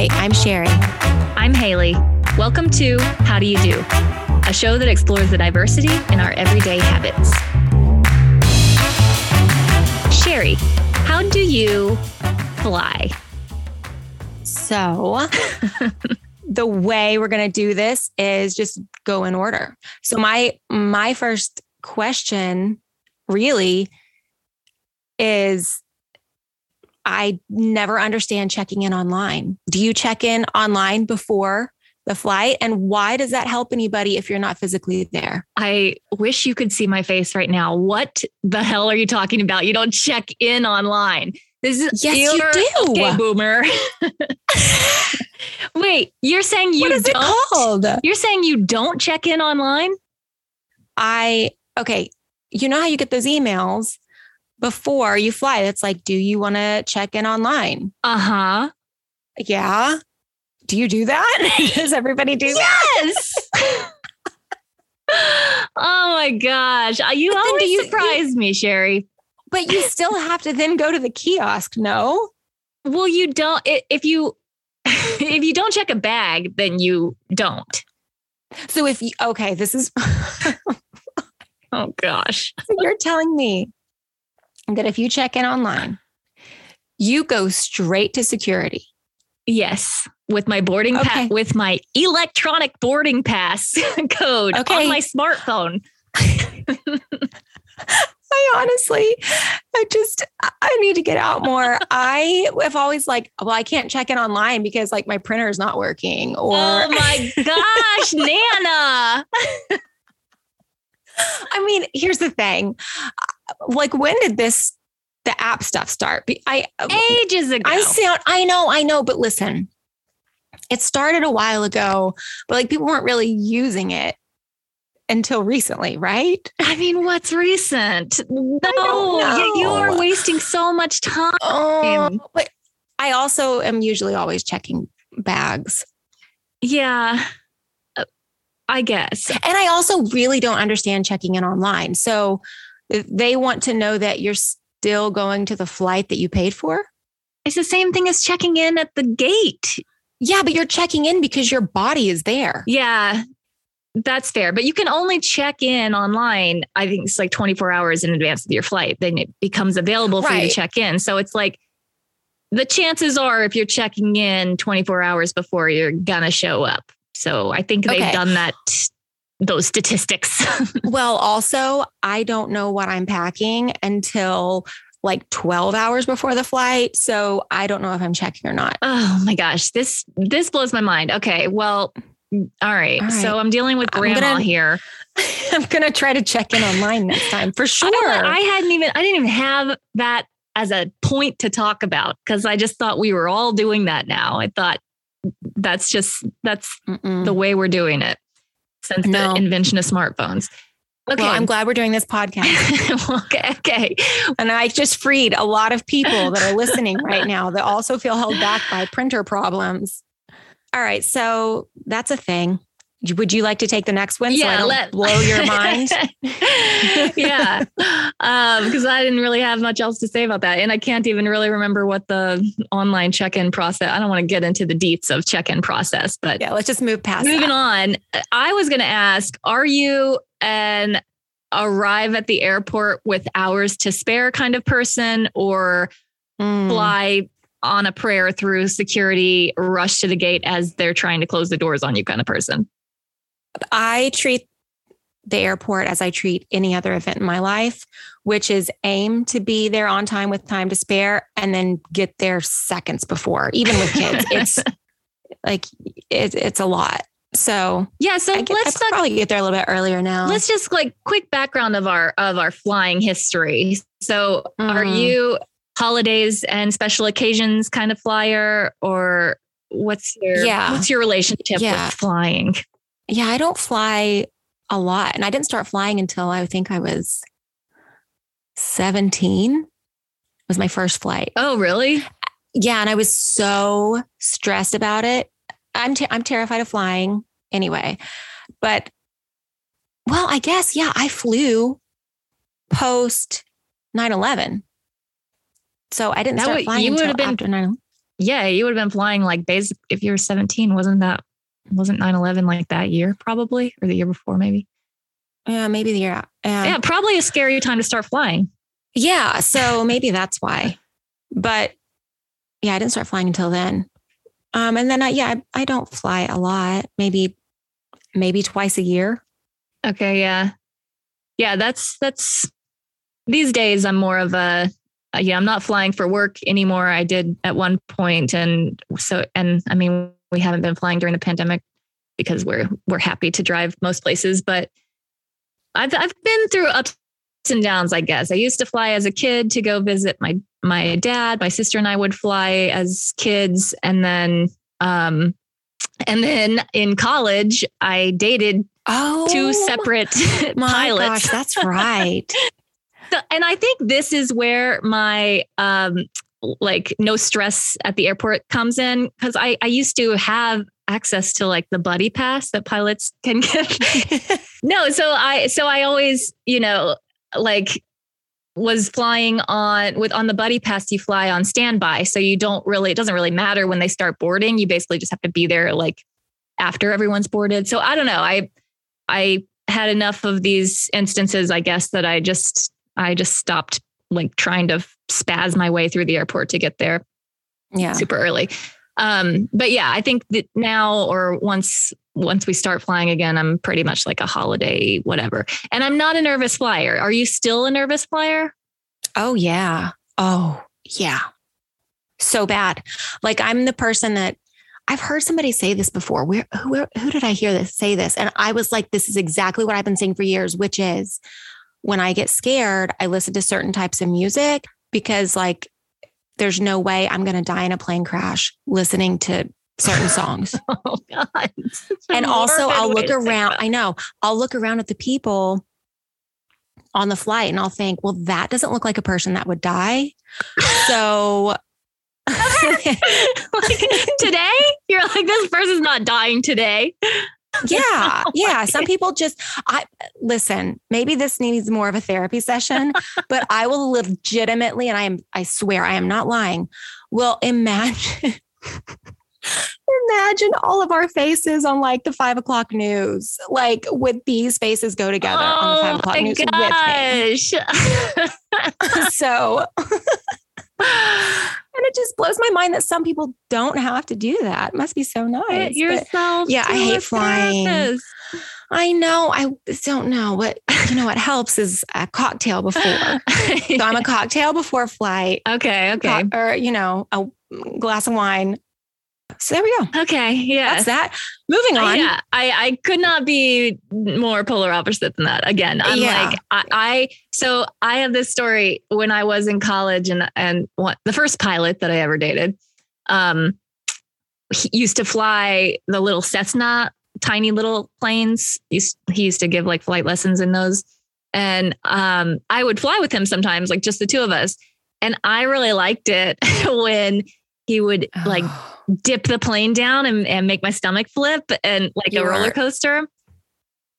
Hi, I'm Sherry. I'm Haley. Welcome to How Do You Do, a show that explores the diversity in our everyday habits. Sherry, how do you fly? So, the way we're going to do this is just go in order. So my my first question really is I never understand checking in online. Do you check in online before the flight? And why does that help anybody if you're not physically there? I wish you could see my face right now. What the hell are you talking about? You don't check in online. This is yes, you do. Okay, boomer. Wait, you're saying you what is don't? It called? You're saying you don't check in online? I okay. You know how you get those emails before you fly? That's like, do you want to check in online? Uh huh. Yeah. Do you do that? Does everybody do yes! that? Yes. oh my gosh. Uh, you always you, surprise you, me, Sherry. But you still have to then go to the kiosk, no? Well, you don't if you if you don't check a bag, then you don't. So if you okay, this is oh gosh. So you're telling me that if you check in online, you go straight to security. Yes, with my boarding okay. pass, with my electronic boarding pass code okay. on my smartphone. I honestly, I just, I need to get out more. I have always like, well, I can't check in online because like my printer is not working or. Oh my gosh, Nana. I mean, here's the thing. Like, when did this, the app stuff start? I, ages ago. I sound, I know, I know, but listen, it started a while ago, but like people weren't really using it until recently, right? I mean, what's recent? No, you are wasting so much time. Oh, but I also am usually always checking bags. Yeah, uh, I guess. And I also really don't understand checking in online. So they want to know that you're still going to the flight that you paid for. It's the same thing as checking in at the gate. Yeah, but you're checking in because your body is there. Yeah, that's fair. But you can only check in online, I think it's like 24 hours in advance of your flight. Then it becomes available for right. you to check in. So it's like the chances are if you're checking in 24 hours before you're going to show up. So I think they've okay. done that those statistics. well, also, I don't know what I'm packing until like 12 hours before the flight. So I don't know if I'm checking or not. Oh my gosh. This this blows my mind. Okay. Well, all right. All right. So I'm dealing with grandma gonna, here. I'm gonna try to check in online next time for sure. I, I hadn't even I didn't even have that as a point to talk about because I just thought we were all doing that now. I thought that's just that's Mm-mm. the way we're doing it since no. the invention of smartphones. Okay. Well, I'm glad we're doing this podcast. okay. Okay. And I just freed a lot of people that are listening right now that also feel held back by printer problems. All right. So that's a thing. Would you like to take the next one? Yeah, so I don't let, blow your mind. yeah, because um, I didn't really have much else to say about that, and I can't even really remember what the online check-in process. I don't want to get into the deets of check-in process, but yeah, let's just move past. Moving that. on, I was going to ask: Are you an arrive at the airport with hours to spare kind of person, or mm. fly on a prayer through security, rush to the gate as they're trying to close the doors on you kind of person? I treat the airport as I treat any other event in my life, which is aim to be there on time with time to spare and then get there seconds before, even with kids. it's like it, it's a lot. So yeah, so I get, let's I probably get there a little bit earlier now. Let's just like quick background of our of our flying history. So mm. are you holidays and special occasions kind of flyer or what's your yeah. what's your relationship yeah. with flying? Yeah, I don't fly a lot. And I didn't start flying until I think I was 17 was my first flight. Oh, really? Yeah, and I was so stressed about it. I'm i I'm terrified of flying anyway. But well, I guess yeah, I flew post 9/11. So I didn't that start would, flying you would have been after 9 yeah, you would have been flying like basic if you were 17. Wasn't that, wasn't 9 11 like that year probably or the year before maybe? Yeah, maybe the year. Yeah. yeah, probably a scary time to start flying. Yeah. So maybe that's why. But yeah, I didn't start flying until then. Um, and then I, yeah, I, I don't fly a lot, maybe, maybe twice a year. Okay. Yeah. Yeah. That's, that's these days I'm more of a, yeah, I'm not flying for work anymore. I did at one point, and so and I mean we haven't been flying during the pandemic because we're we're happy to drive most places, but I've I've been through ups and downs, I guess. I used to fly as a kid to go visit my my dad. My sister and I would fly as kids, and then um, and then in college, I dated oh, two separate pilots. Gosh, that's right. so, and I think this is where my um, like no stress at the airport comes in because I I used to have access to like the buddy pass that pilots can get. no, so I so I always, you know, like was flying on with on the buddy pass you fly on standby. So you don't really it doesn't really matter when they start boarding. You basically just have to be there like after everyone's boarded. So i don't know. I i had enough of these instances i guess that i just i just stopped like trying to spaz my way through the airport to get there yeah super early um, but yeah, I think that now or once once we start flying again, I'm pretty much like a holiday, whatever. And I'm not a nervous flyer. Are you still a nervous flyer? Oh yeah. Oh yeah. So bad. Like I'm the person that I've heard somebody say this before. Where who who did I hear this say this? And I was like, this is exactly what I've been saying for years, which is when I get scared, I listen to certain types of music because like there's no way I'm going to die in a plane crash listening to certain songs. oh God. And also I'll look around. I know I'll look around at the people on the flight and I'll think, well, that doesn't look like a person that would die. So like, today you're like, this person's not dying today yeah yeah some people just i listen maybe this needs more of a therapy session but i will legitimately and i am i swear i am not lying will imagine imagine all of our faces on like the five o'clock news like with these faces go together oh on the five oh o'clock news gosh. with me so and it just blows my mind that some people don't have to do that. It must be so nice. Get yourself. yeah, I hate flying. Therapist. I know. I don't know what you know. What helps is a cocktail before. so I'm a cocktail before flight. Okay. Okay. Co- or you know, a glass of wine so there we go. Okay. Yeah. That's that. Moving on. Uh, yeah. I, I could not be more polar opposite than that. Again, I'm yeah. like, I, I, so I have this story when I was in college and, and what the first pilot that I ever dated, um, he used to fly the little Cessna, tiny little planes. He used, he used to give like flight lessons in those. And um, I would fly with him sometimes, like just the two of us. And I really liked it when he would oh. like dip the plane down and, and make my stomach flip and like you a roller coaster.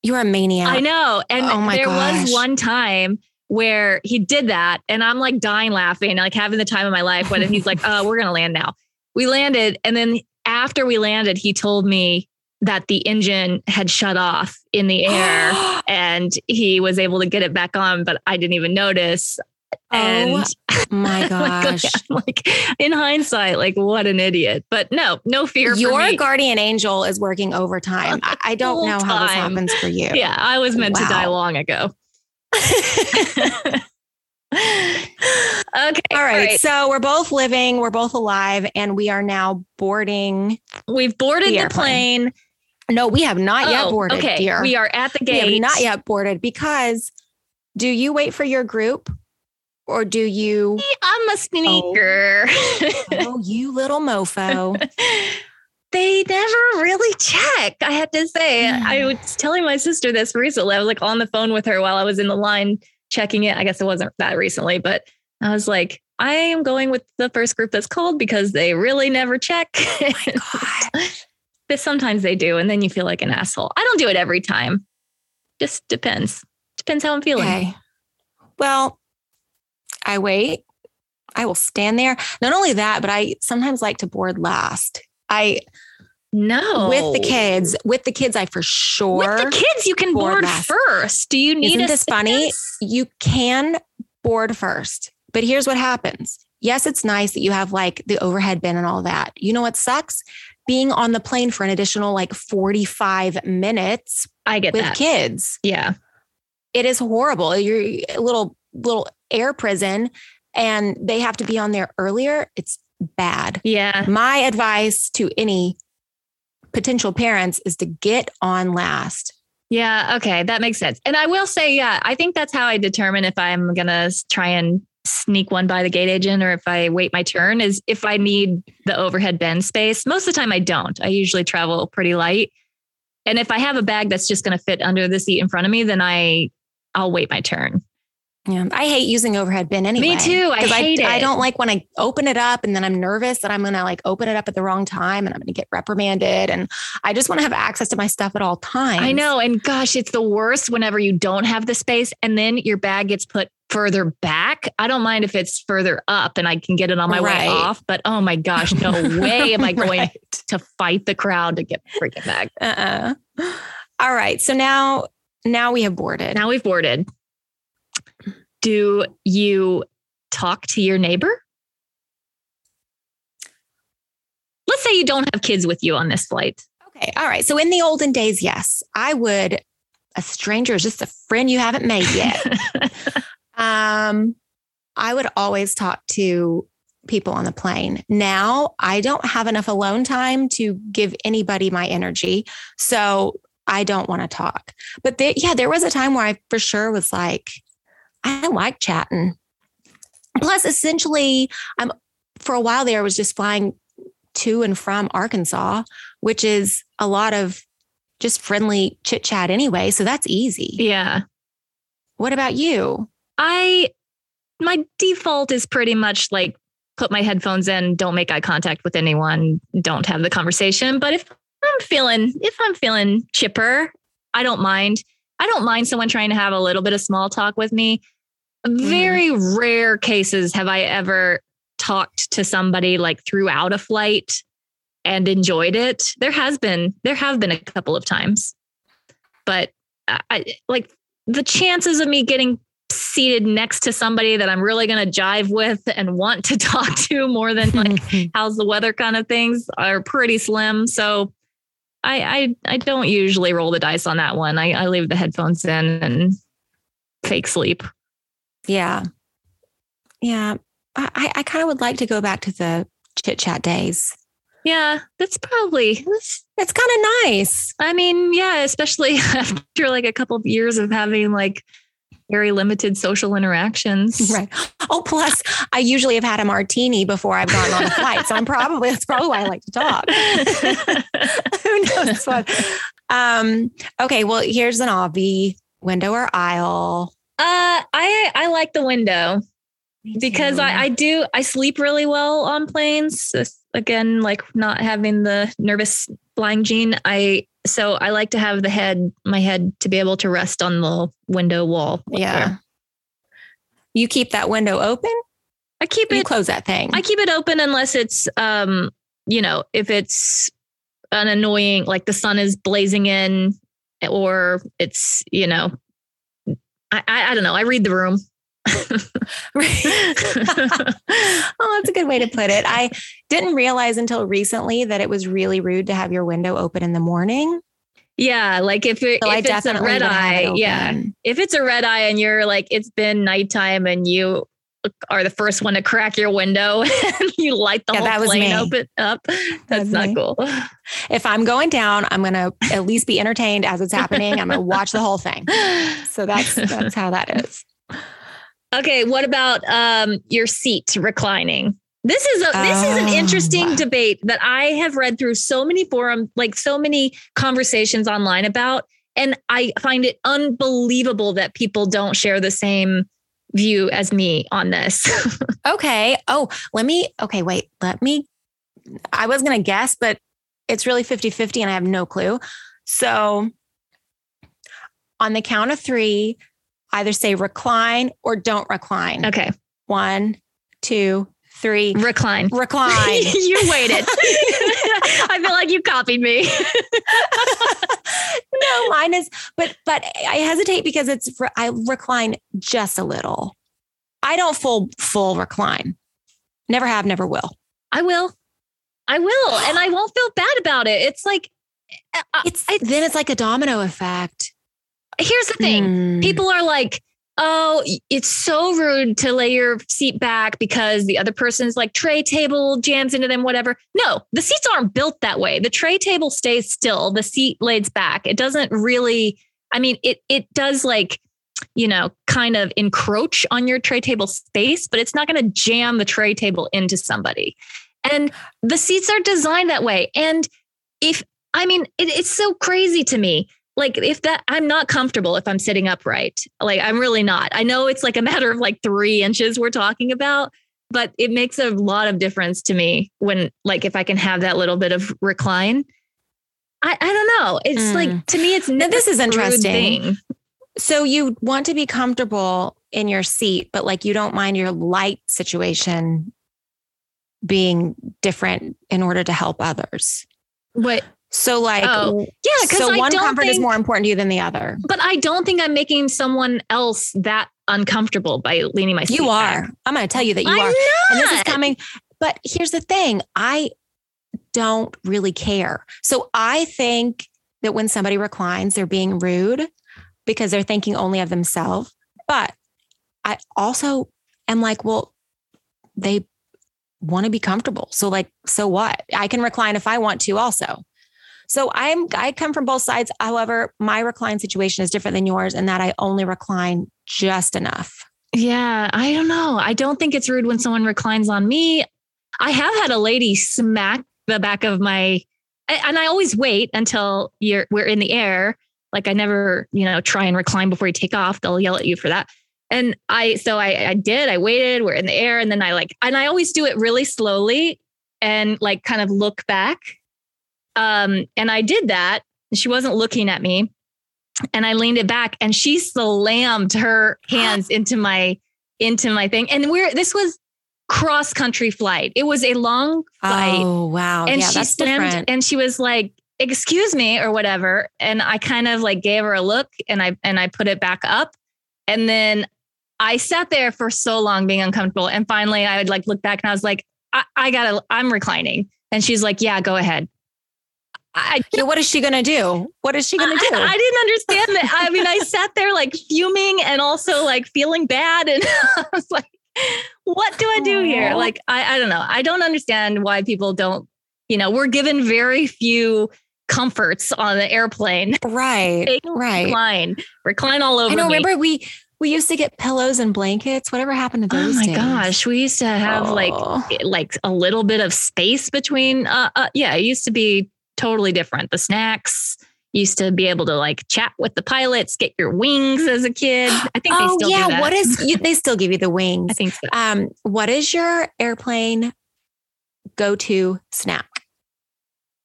You're a maniac. I know. And oh my there gosh. was one time where he did that and I'm like dying laughing, like having the time of my life when he's like, oh, we're going to land now. We landed. And then after we landed, he told me that the engine had shut off in the air and he was able to get it back on, but I didn't even notice. Oh and oh my gosh. like, in hindsight, like what an idiot. But no, no fear. Your guardian angel is working overtime. I don't know how this happens for you. Yeah, I was meant wow. to die long ago. okay. All right, all right. So we're both living, we're both alive, and we are now boarding. We've boarded the, the plane. No, we have not oh, yet boarded. Okay. Dear. We are at the gate. We have not yet boarded because do you wait for your group or do you? I'm a sneaker. Oh, oh you little mofo. they never really check. I have to say, mm. I was telling my sister this recently. I was like on the phone with her while I was in the line checking it. I guess it wasn't that recently, but I was like, I am going with the first group that's called because they really never check. Oh but sometimes they do, and then you feel like an asshole. I don't do it every time. Just depends. Depends how I'm feeling. Okay. Well, I wait. I will stand there. Not only that, but I sometimes like to board last. I no with the kids. With the kids, I for sure. With the kids, you can board, board first. Do you need? Isn't this funny? You can board first, but here's what happens. Yes, it's nice that you have like the overhead bin and all that. You know what sucks? Being on the plane for an additional like 45 minutes. I get with that. kids. Yeah. It is horrible. You're a little little air prison and they have to be on there earlier. It's bad. Yeah. My advice to any potential parents is to get on last. Yeah. Okay. That makes sense. And I will say, yeah, I think that's how I determine if I'm going to try and sneak one by the gate agent or if I wait my turn is if I need the overhead bin space. Most of the time I don't. I usually travel pretty light. And if I have a bag that's just going to fit under the seat in front of me, then I I'll wait my turn. Yeah, I hate using overhead bin anyway. Me too. I hate I, it. I don't like when I open it up and then I'm nervous that I'm going to like open it up at the wrong time and I'm going to get reprimanded. And I just want to have access to my stuff at all times. I know. And gosh, it's the worst whenever you don't have the space and then your bag gets put further back. I don't mind if it's further up and I can get it on my right. way off. But oh my gosh, no way am I going right. to fight the crowd to get freaking back. Uh-uh. All right. So now, now we have boarded. Now we've boarded do you talk to your neighbor? Let's say you don't have kids with you on this flight. Okay. All right. So in the olden days, yes, I would. A stranger is just a friend you haven't made yet. um, I would always talk to people on the plane. Now I don't have enough alone time to give anybody my energy. So I don't want to talk. But there, yeah, there was a time where I for sure was like, I like chatting. Plus, essentially, I'm for a while there I was just flying to and from Arkansas, which is a lot of just friendly chit chat anyway. So that's easy. Yeah. What about you? I, my default is pretty much like put my headphones in, don't make eye contact with anyone, don't have the conversation. But if I'm feeling, if I'm feeling chipper, I don't mind. I don't mind someone trying to have a little bit of small talk with me. Very mm. rare cases have I ever talked to somebody like throughout a flight and enjoyed it. There has been, there have been a couple of times, but I like the chances of me getting seated next to somebody that I'm really going to jive with and want to talk to more than like how's the weather kind of things are pretty slim. So I, I I don't usually roll the dice on that one. I, I leave the headphones in and fake sleep. Yeah. Yeah. I, I kind of would like to go back to the chit chat days. Yeah, that's probably that's, it's kind of nice. I mean, yeah, especially after like a couple of years of having like very limited social interactions. Right. Oh, plus I usually have had a martini before I've gone on a flight. So I'm probably, that's probably why I like to talk. Who knows what? Um, okay. Well, here's an obvi window or aisle. Uh, I, I like the window because I, I do, I sleep really well on planes. Again, like not having the nervous flying gene. I, so I like to have the head, my head to be able to rest on the window wall. Yeah. There. You keep that window open? I keep you it close that thing. I keep it open unless it's um, you know, if it's an annoying like the sun is blazing in or it's, you know, I I, I don't know. I read the room. oh, that's a good way to put it. I didn't realize until recently that it was really rude to have your window open in the morning. Yeah, like if, it, so if it's a red eye, yeah. If it's a red eye and you're like it's been nighttime and you are the first one to crack your window and you light the yeah, whole plane open up. That's, that's not me. cool. If I'm going down, I'm gonna at least be entertained as it's happening. I'm gonna watch the whole thing. So that's that's how that is. Okay, what about um, your seat reclining? This is a this is an oh, interesting debate that I have read through so many forums, like so many conversations online about, and I find it unbelievable that people don't share the same view as me on this. okay. Oh, let me okay, wait. Let me I was going to guess, but it's really 50-50 and I have no clue. So on the count of 3, either say recline or don't recline. Okay. One, two, three. Recline. Recline. you waited. I feel like you copied me. no, mine is, but but I hesitate because it's I recline just a little. I don't full full recline. Never have, never will. I will. I will, and I won't feel bad about it. It's like uh, uh, it's, it's then it's like a domino effect. Here's the thing: mm. people are like, oh, it's so rude to lay your seat back because the other person's like tray table jams into them, whatever. No, the seats aren't built that way. The tray table stays still, the seat lays back. It doesn't really, I mean, it it does like, you know, kind of encroach on your tray table space, but it's not going to jam the tray table into somebody. And the seats are designed that way. And if I mean, it, it's so crazy to me like if that I'm not comfortable if I'm sitting upright. Like I'm really not. I know it's like a matter of like three inches we're talking about, but it makes a lot of difference to me when like if I can have that little bit of recline. I, I don't know. It's mm. like to me, it's this is interesting. Thing. So you want to be comfortable in your seat, but like you don't mind your light situation being different in order to help others. What so like oh, yeah, so one comfort think, is more important to you than the other. But I don't think I'm making someone else that uncomfortable by leaning my seat. You are. Back. I'm going to tell you that you I'm are. Not. And this is coming. But here's the thing: I don't really care. So I think that when somebody reclines, they're being rude because they're thinking only of themselves. But I also am like, well, they want to be comfortable. So like, so what? I can recline if I want to also. So I'm I come from both sides. However, my recline situation is different than yours in that I only recline just enough. Yeah, I don't know. I don't think it's rude when someone reclines on me. I have had a lady smack the back of my and I always wait until you're we're in the air. Like I never, you know, try and recline before you take off. They'll yell at you for that. And I so I I did, I waited, we're in the air, and then I like and I always do it really slowly and like kind of look back um, and I did that. She wasn't looking at me. And I leaned it back and she slammed her hands into my into my thing. And we're this was cross country flight. It was a long flight. Oh wow. And yeah, she slammed different. and she was like, excuse me, or whatever. And I kind of like gave her a look and I and I put it back up. And then I sat there for so long being uncomfortable. And finally I would like look back and I was like, I, I gotta, I'm reclining. And she's like, yeah, go ahead. I, yeah, what is she going to do? What is she going to do? I, I, didn't understand that. I mean, I sat there like fuming and also like feeling bad. And I was like, what do I do here? Like, I, I don't know. I don't understand why people don't, you know, we're given very few comforts on the airplane. Right. right. Recline, recline all over. I know. Me. Remember we, we used to get pillows and blankets. Whatever happened to those? Oh my days? gosh, we used to have oh. like like a little bit of space between. Uh, uh, yeah, it used to be totally different. The snacks used to be able to like chat with the pilots, get your wings as a kid. I think oh, they still yeah. What is you, they still give you the wings? I think so. Um, what is your airplane go to snack?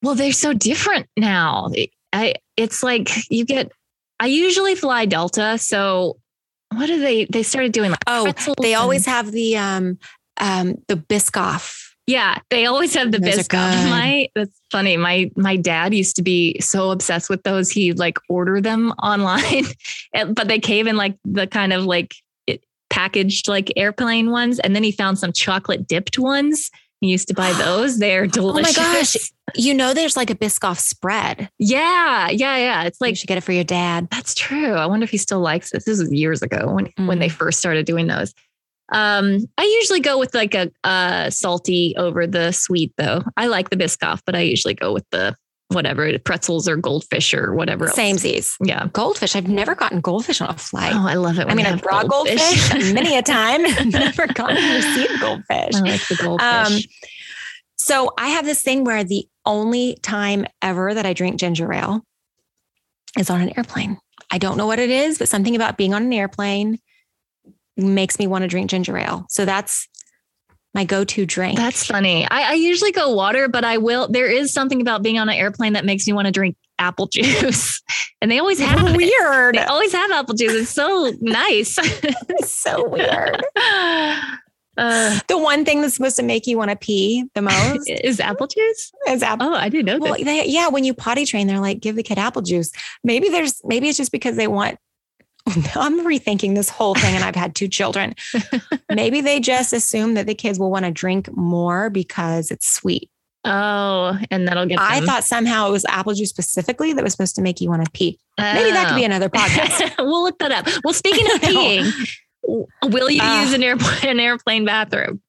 Well, they're so different now. I it's like you get. I usually fly Delta, so what do they? They started doing like oh, they always have the um um the Biscoff yeah, they always have the those Biscoff. My that's funny. My my dad used to be so obsessed with those. He like order them online, but they came in like the kind of like packaged like airplane ones, and then he found some chocolate dipped ones. He used to buy those. They're delicious. Oh my gosh. You know, there's like a Biscoff spread. Yeah. Yeah. Yeah. It's like, you should get it for your dad. That's true. I wonder if he still likes this. This was years ago when, mm. when they mm. first started doing those. Um, I usually go with like a, a salty over the sweet though. I like the Biscoff, but I usually go with the whatever pretzels or goldfish or whatever. Same Z's. Yeah. Goldfish. I've never gotten goldfish on a flight. Oh, I love it. I mean, I've brought goldfish, goldfish many a time. never gotten to receive goldfish. I like the goldfish. Um, so I have this thing where the only time ever that I drink ginger ale is on an airplane. I don't know what it is, but something about being on an airplane makes me want to drink ginger ale. So that's my go-to drink. That's funny. I, I, usually go water, but I will. There is something about being on an airplane that makes me want to drink apple juice, and they always have weird. It. They always have apple juice. It's so nice. it's so weird. Uh, the one thing that's supposed to make you want to pee the most is apple juice. Is apple? Oh, I didn't know well, they, yeah, when you potty train, they're like, give the kid apple juice. Maybe there's maybe it's just because they want. I'm rethinking this whole thing, and I've had two children. maybe they just assume that the kids will want to drink more because it's sweet. Oh, and that'll get. Them. I thought somehow it was apple juice specifically that was supposed to make you want to pee. Oh. Maybe that could be oh. another podcast. we'll look that up. Well, speaking of peeing, will you uh, use an airplane an airplane bathroom?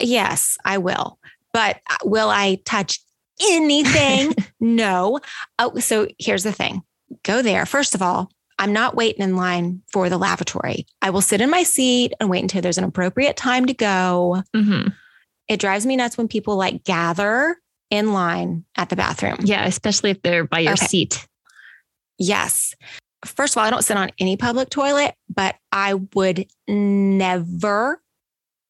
Yes, I will. But uh, will I touch anything? no. Oh, so here's the thing. Go there. First of all, I'm not waiting in line for the lavatory. I will sit in my seat and wait until there's an appropriate time to go. Mm-hmm. It drives me nuts when people like gather in line at the bathroom. Yeah, especially if they're by your okay. seat. Yes. First of all, I don't sit on any public toilet, but I would never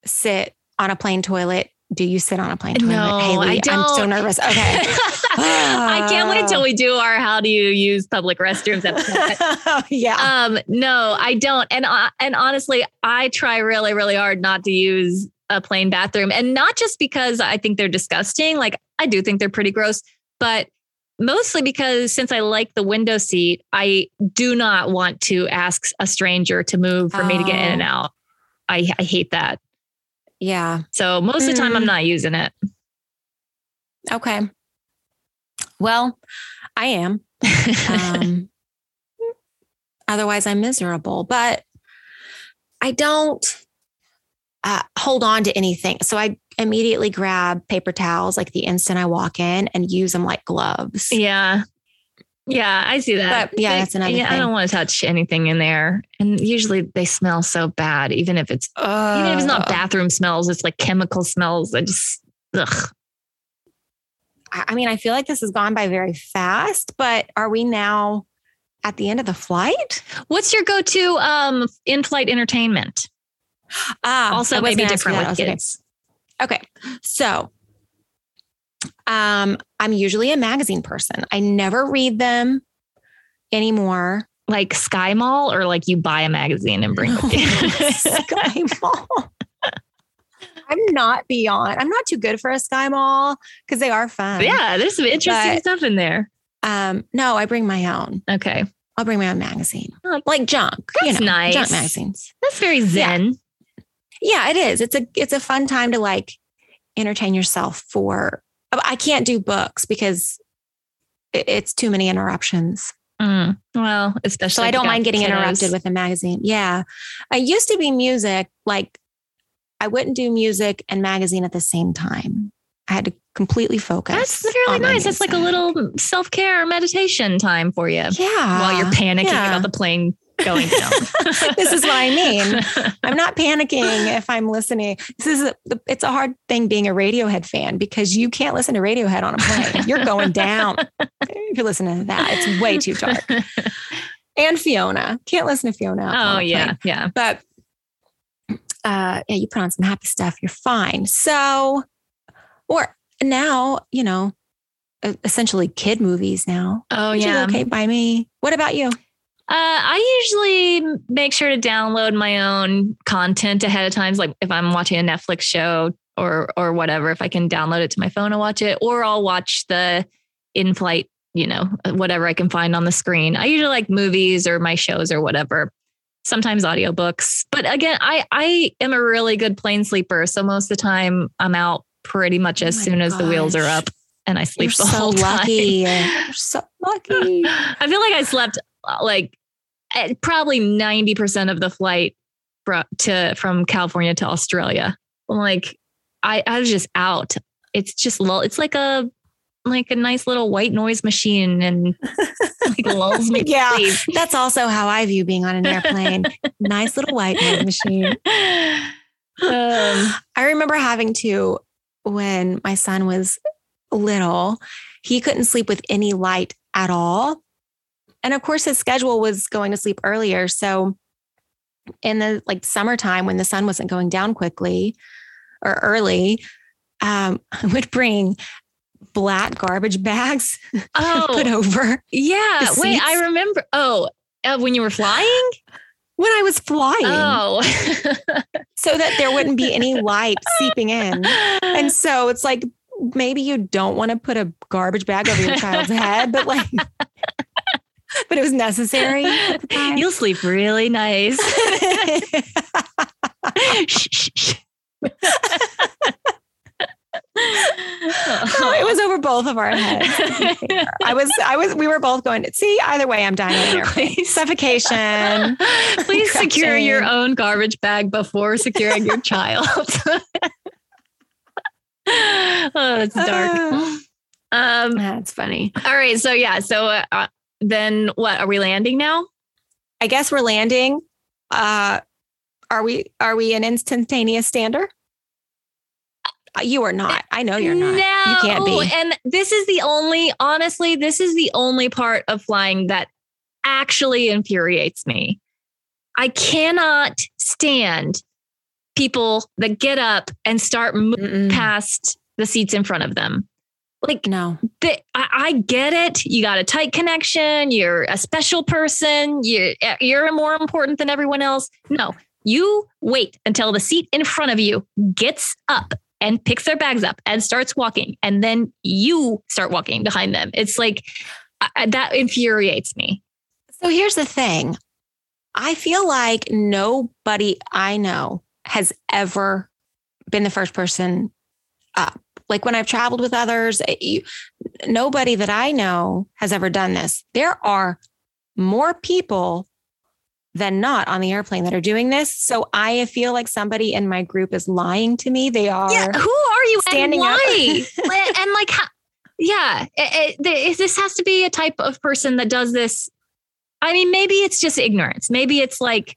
sit on a plane toilet. Do you sit on a plane? No, Haley, I don't. I'm so nervous. Okay. I can't wait till we do our how do you use public restrooms episode. yeah. Um, no, I don't. And uh, and honestly, I try really, really hard not to use a plane bathroom. And not just because I think they're disgusting, like I do think they're pretty gross, but mostly because since I like the window seat, I do not want to ask a stranger to move for oh. me to get in and oh. out. I, I hate that. Yeah. So most mm. of the time I'm mm. not using it. Okay. Well, I am. um, otherwise, I'm miserable, but I don't uh, hold on to anything. So I immediately grab paper towels like the instant I walk in and use them like gloves. Yeah. Yeah, I see that. But yeah, that's another yeah, thing. I don't want to touch anything in there. And usually they smell so bad, even if it's uh, even if it's not bathroom smells, it's like chemical smells. I just ugh. I mean, I feel like this has gone by very fast, but are we now at the end of the flight? What's your go-to um in-flight entertainment? Ah, also maybe different with kids. Okay. okay. So um, I'm usually a magazine person. I never read them anymore. Like SkyMall, or like you buy a magazine and bring it? Sky Mall. I'm not beyond. I'm not too good for a SkyMall because they are fun. Yeah, there's some interesting but, stuff in there. Um, no, I bring my own. Okay. I'll bring my own magazine. Like junk. That's you know, nice. Junk magazines. That's very zen. Yeah yeah, it is. It's a it's a fun time to like entertain yourself for I can't do books because it's too many interruptions. Mm, well, especially so I don't mind getting kiddos. interrupted with a magazine. Yeah. I used to be music, like I wouldn't do music and magazine at the same time. I had to completely focus. That's really nice. That's like a little self care meditation time for you. Yeah. While you're panicking yeah. about the plane going down. this is what I mean. I'm not panicking if I'm listening. This is a, it's a hard thing being a Radiohead fan because you can't listen to Radiohead on a plane. You're going down. if you're listening to that, it's way too dark. And Fiona can't listen to Fiona. Oh yeah, yeah. But uh, yeah, you put on some happy stuff, you're fine. So, or now you know, essentially kid movies now. Oh yeah, okay by me. What about you? Uh, I usually make sure to download my own content ahead of times. Like if I'm watching a Netflix show or or whatever, if I can download it to my phone and watch it, or I'll watch the in-flight, you know, whatever I can find on the screen. I usually like movies or my shows or whatever. Sometimes audiobooks. But again, I I am a really good plane sleeper. So most of the time I'm out pretty much as oh soon gosh. as the wheels are up and I sleep You're the so whole lucky. time. You're so lucky. I feel like I slept uh, like probably 90% of the flight to from California to Australia. I'm like, I, I was just out. It's just lull. It's like a like a nice little white noise machine and like lulls me. yeah, sleep. that's also how I view being on an airplane. nice little white noise machine. Um, I remember having to when my son was little. He couldn't sleep with any light at all. And of course, his schedule was going to sleep earlier. So in the like summertime when the sun wasn't going down quickly or early, um, I would bring black garbage bags oh, put over. Yeah. Wait, I remember. Oh, uh, when you were flying? when I was flying. Oh. so that there wouldn't be any light seeping in. And so it's like maybe you don't want to put a garbage bag over your child's head, but like but it was necessary. You'll sleep really nice. oh, it was over both of our heads. I was, I was, we were both going to see either way. I'm dying. Please. Suffocation. Please secure your own garbage bag before securing your child. oh, that's dark. Uh, um, that's funny. All right. So yeah. So uh, then what are we landing now? I guess we're landing. Uh, are we, are we an instantaneous stander? Uh, you are not. I know you're not. No, you can't be. And this is the only, honestly, this is the only part of flying that actually infuriates me. I cannot stand people that get up and start moving past the seats in front of them. Like, no, they, I, I, get it. You got a tight connection. You're a special person. You're, eh, you're more important than everyone else. No, you wait until the seat in front of you gets up and picks their bags up and starts walking. And then you start walking behind them. It's like I, that infuriates me. So here's the thing I feel like nobody I know has ever been the first person up. Like when I've traveled with others, eh, you, nobody that I know has ever done this. There are more people than not on the airplane that are doing this. So I feel like somebody in my group is lying to me. They are. Yeah. Who are you standing and why? and like, how, yeah, it, it, this has to be a type of person that does this. I mean, maybe it's just ignorance. Maybe it's like,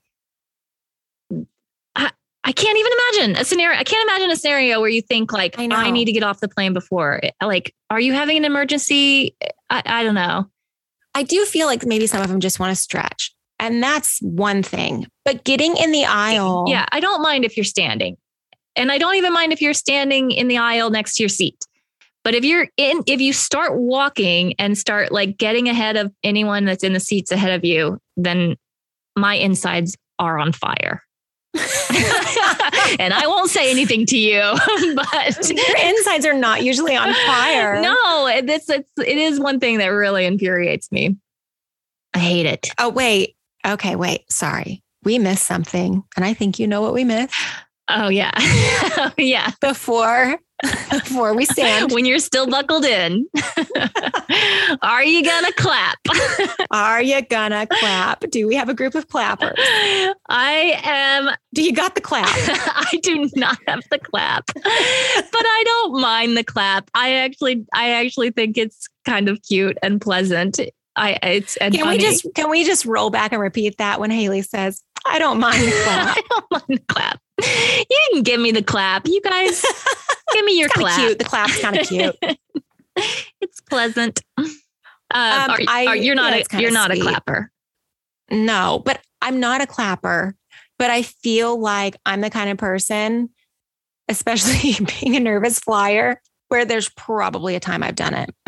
I, can't even imagine a scenario. I can't imagine a scenario where you think like, I, I need to get off the plane before. Like, are you having an emergency? I, I don't know. I do feel like maybe some of them just want to stretch. And that's one thing. But getting in the aisle. Yeah, I don't mind if you're standing. And I don't even mind if you're standing in the aisle next to your seat. But if you're in, if you start walking and start like getting ahead of anyone that's in the seats ahead of you, then my insides are on fire. and I won't say anything to you, but your insides are not usually on fire. No, it's, it's it is one thing that really infuriates me. I hate it. Oh wait, Okay, wait, sorry. We missed something. And I think you know what we missed. Oh yeah. yeah. Before before we stand. when you're still buckled in. Are you gonna clap? Are you gonna clap? Do we have a group of clappers? I am. Do you got the clap? I do not have the clap, but I don't mind the clap. I actually, I actually think it's kind of cute and pleasant. I it's can funny. we just can we just roll back and repeat that when Haley says, I don't mind the clap. I don't mind the clap. You can give me the clap. You guys give me your clap. Cute. The clap's kind of cute. it's pleasant. Um, um, are, I, are, you're not yeah, a, you're not sweet. a clapper. No, but I'm not a clapper. But I feel like I'm the kind of person, especially being a nervous flyer, where there's probably a time I've done it.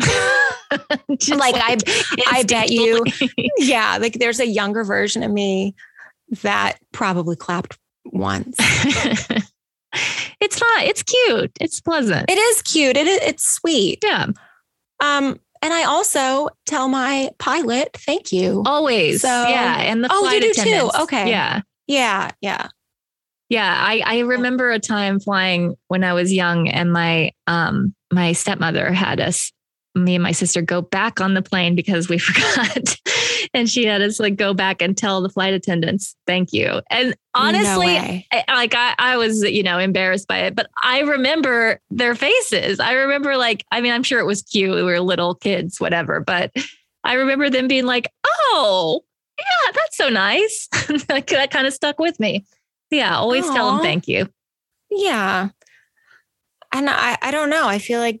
like, like I, I bet you, yeah, like there's a younger version of me that probably clapped once. It's fun. It's cute. It's pleasant. It is cute. It is, it's sweet. Yeah. Um, and I also tell my pilot, thank you. Always. So yeah. And the oh, you do too. Okay. Yeah. Yeah. Yeah. Yeah. I, I remember a time flying when I was young and my um my stepmother had us me and my sister go back on the plane because we forgot. And she had us like go back and tell the flight attendants, thank you. And honestly, no like I, I was, you know, embarrassed by it, but I remember their faces. I remember like, I mean, I'm sure it was cute. We were little kids, whatever, but I remember them being like, oh, yeah, that's so nice. Like, that kind of stuck with me. Yeah, always Aww. tell them thank you. Yeah. And I, I don't know. I feel like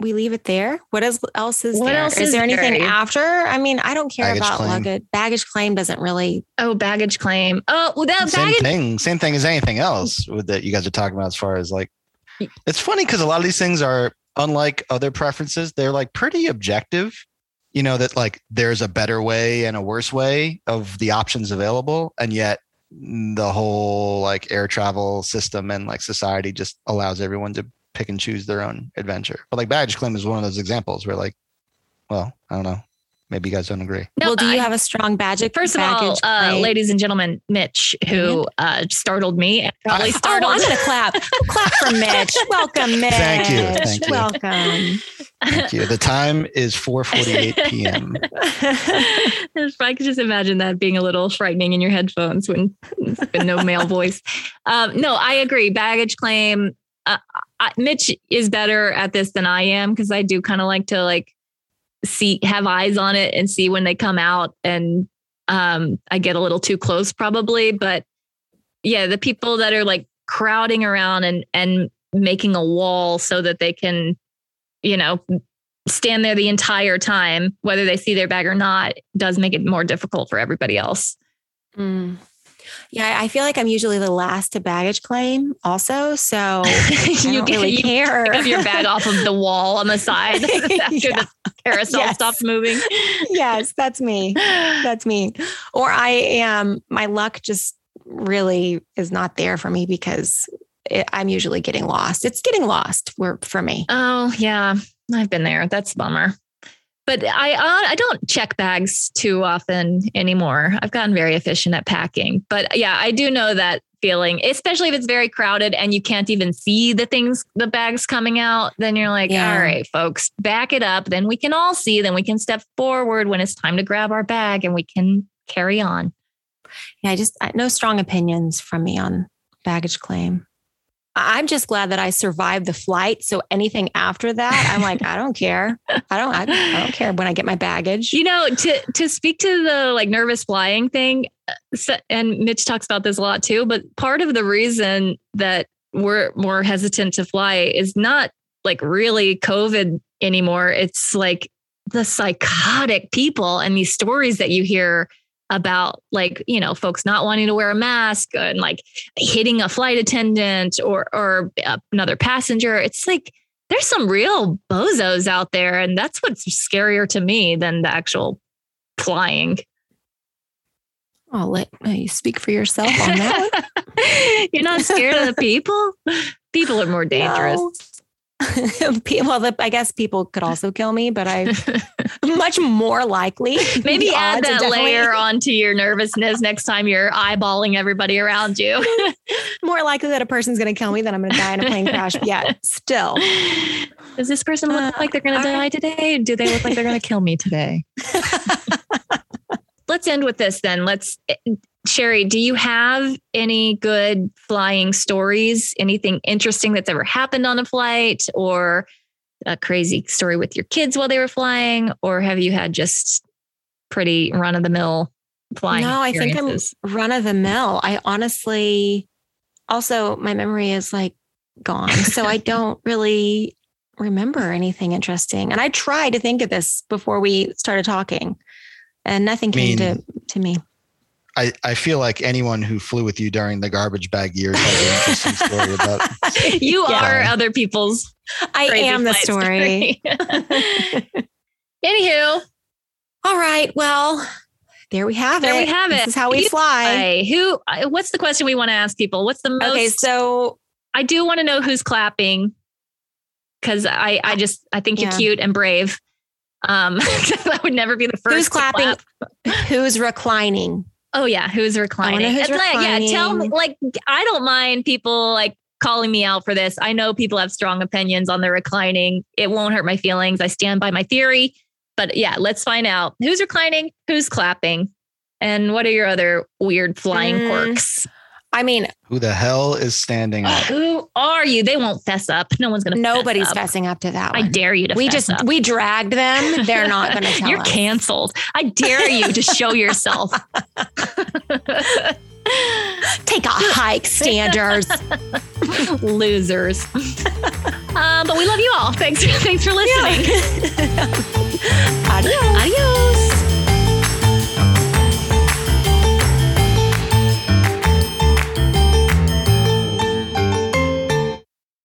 we leave it there. What else is what there? Else is, is there anything there? after? I mean, I don't care baggage about claim. luggage. Baggage claim doesn't really. Oh, baggage claim. Oh, well, that same baggage- thing. Same thing as anything else that you guys are talking about. As far as like, it's funny because a lot of these things are unlike other preferences. They're like pretty objective. you know that like there's a better way and a worse way of the options available and yet the whole like air travel system and like society just allows everyone to pick and choose their own adventure but like baggage claim is one of those examples where like well i don't know maybe you guys don't agree no, well do you I, have a strong baggage first of all uh, ladies and gentlemen mitch who uh, startled me and probably startled oh, i'm gonna clap clap for mitch welcome mitch thank you thank you welcome Thank you. The time is 4:48 p.m. I could just imagine that being a little frightening in your headphones when there's been no male voice. Um, no, I agree. Baggage claim. Uh, I, Mitch is better at this than I am because I do kind of like to like see have eyes on it and see when they come out, and um, I get a little too close probably. But yeah, the people that are like crowding around and and making a wall so that they can you know, stand there the entire time, whether they see their bag or not, does make it more difficult for everybody else. Mm. Yeah, I feel like I'm usually the last to baggage claim also. So you don't really you care. Pick up your bag off of the wall on the side after yeah. the carousel yes. stops moving. yes, that's me. That's me. Or I am, my luck just really is not there for me because it, I'm usually getting lost. It's getting lost for, for me. Oh, yeah. I've been there. That's a bummer. But I uh, I don't check bags too often anymore. I've gotten very efficient at packing. But yeah, I do know that feeling, especially if it's very crowded and you can't even see the things, the bags coming out. Then you're like, yeah. all right, folks, back it up. Then we can all see. Then we can step forward when it's time to grab our bag and we can carry on. Yeah, I just no strong opinions from me on baggage claim. I'm just glad that I survived the flight. So anything after that, I'm like, I don't care. I don't, I, I, don't care when I get my baggage. You know, to to speak to the like nervous flying thing, uh, and Mitch talks about this a lot too. But part of the reason that we're more hesitant to fly is not like really COVID anymore. It's like the psychotic people and these stories that you hear about like you know folks not wanting to wear a mask and like hitting a flight attendant or or another passenger it's like there's some real bozos out there and that's what's scarier to me than the actual flying I'll let uh, you speak for yourself on that. You're not scared of the people? People are more dangerous. No. well, the, I guess people could also kill me, but I much more likely. Maybe add that layer onto your nervousness next time you're eyeballing everybody around you. more likely that a person's going to kill me than I'm going to die in a plane crash. Yeah, still. Does this person look uh, like they're going to die right. today? Do they look like they're going to kill me today? Let's end with this then. Let's Sherry, do you have any good flying stories? Anything interesting that's ever happened on a flight or a crazy story with your kids while they were flying? Or have you had just pretty run of the mill flying? No, I think I'm run of the mill. I honestly, also, my memory is like gone. So I don't really remember anything interesting. And I tried to think of this before we started talking, and nothing came I mean, to, to me. I, I feel like anyone who flew with you during the garbage bag years has an interesting story about. you yeah. are other people's. I am the story. story. Anywho, all right. Well, there we have there it. There we have it. This is how we fly. Who? What's the question we want to ask people? What's the most? Okay, so I do want to know who's clapping because I I just I think you're yeah. cute and brave. Um, that would never be the first. Who's clapping? Clap. Who's reclining? Oh yeah, who's reclining? Who's reclining. yeah, tell me. Like, I don't mind people like calling me out for this. I know people have strong opinions on the reclining. It won't hurt my feelings. I stand by my theory. But yeah, let's find out who's reclining, who's clapping, and what are your other weird flying mm. quirks. I mean, who the hell is standing up? Who are you? They won't fess up. No one's going to. Nobody's fess fessing up to that. One. I dare you to. We just up. we dragged them. They're not going to tell. You're us. canceled. I dare you to show yourself. Take a hike, standers. Losers. Um, but we love you all. Thanks. Thanks for listening. Yeah.